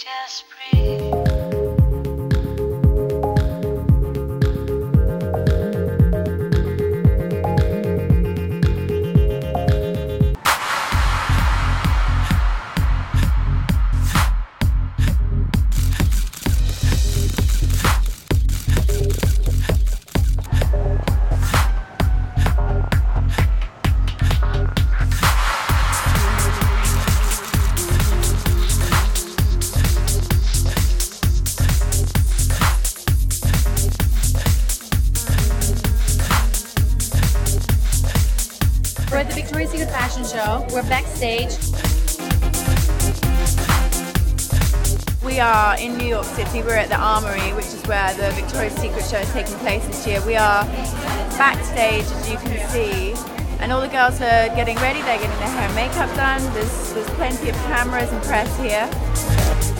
Just breathe. City. We're at the Armory, which is where the Victoria's Secret show is taking place this year. We are backstage, as you can see, and all the girls are getting ready. They're getting their hair and makeup done. There's, there's plenty of cameras and press here.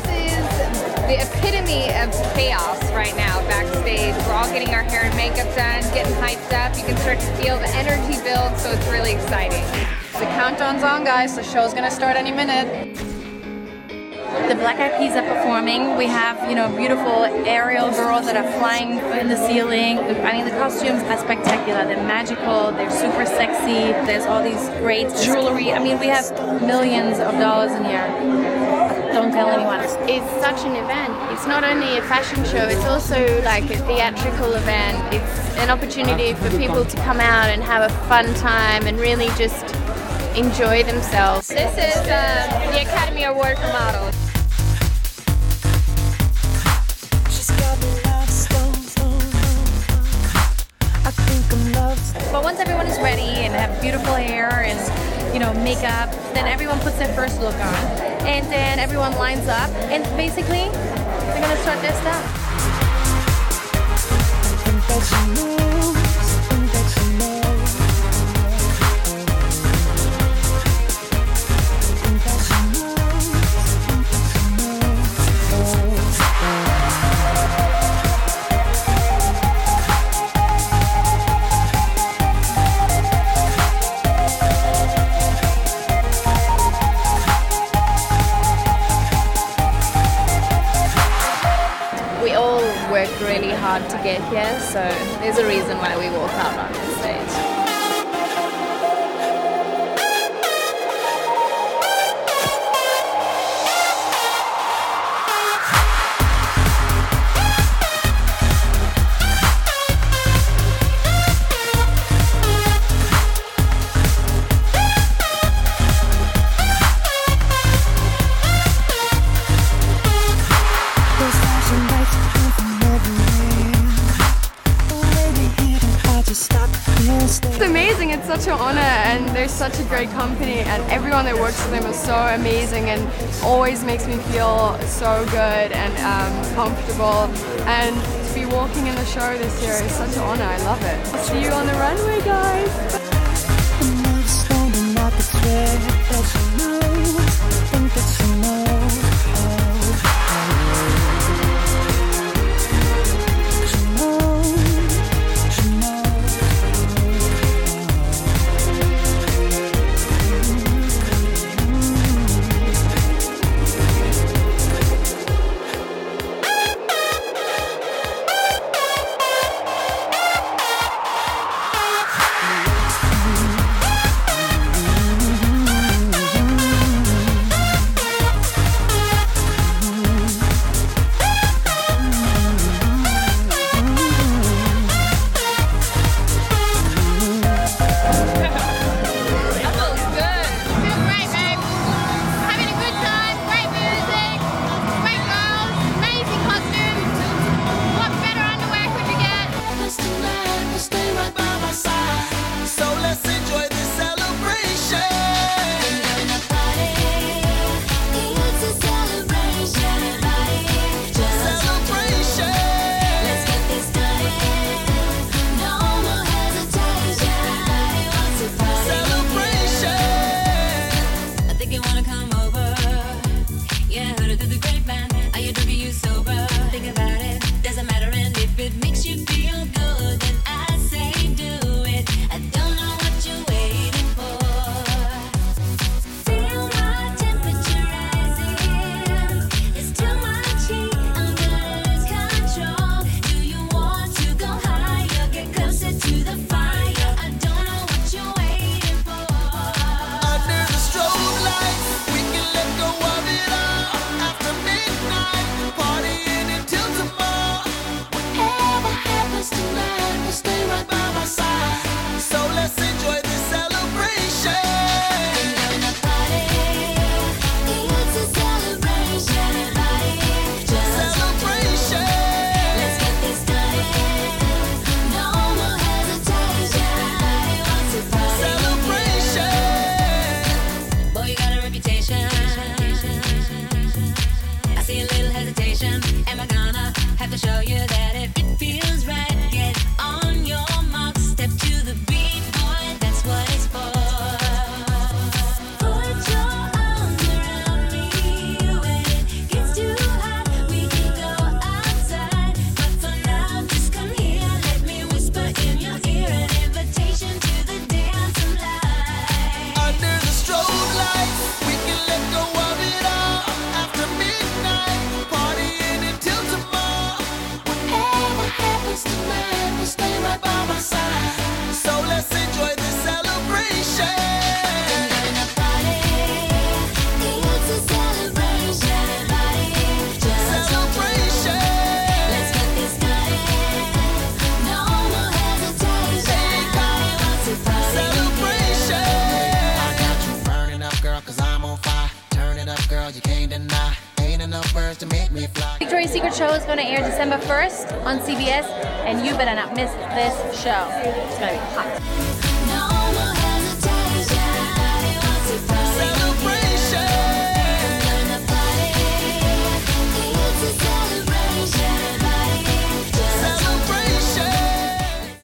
This is the epitome of chaos right now backstage. We're all getting our hair and makeup done, getting hyped up. You can start to feel the energy build, so it's really exciting. The countdown's on, guys. The show's gonna start any minute the Black Eyed Peas are performing. We have, you know, beautiful aerial girls that are flying in the ceiling. I mean, the costumes are spectacular. They're magical. They're super sexy. There's all these great jewelry. I mean, we have millions of dollars in here. Don't tell anyone. It's such an event. It's not only a fashion show, it's also like a theatrical event. It's an opportunity for people to come out and have a fun time and really just enjoy themselves. This is uh, the Academy Award for Models. Know makeup, then everyone puts their first look on, and then everyone lines up, and basically they're gonna start their stuff. To get here, so there's a reason why we walk out on such an honor and they're such a great company and everyone that works with them is so amazing and always makes me feel so good and um, comfortable and to be walking in the show this year is such an honor. I love it. i See you on the runway guys! It's too to the Victoria's show is going to air December 1st on CBS, and you better not miss this show. It's going to be hot.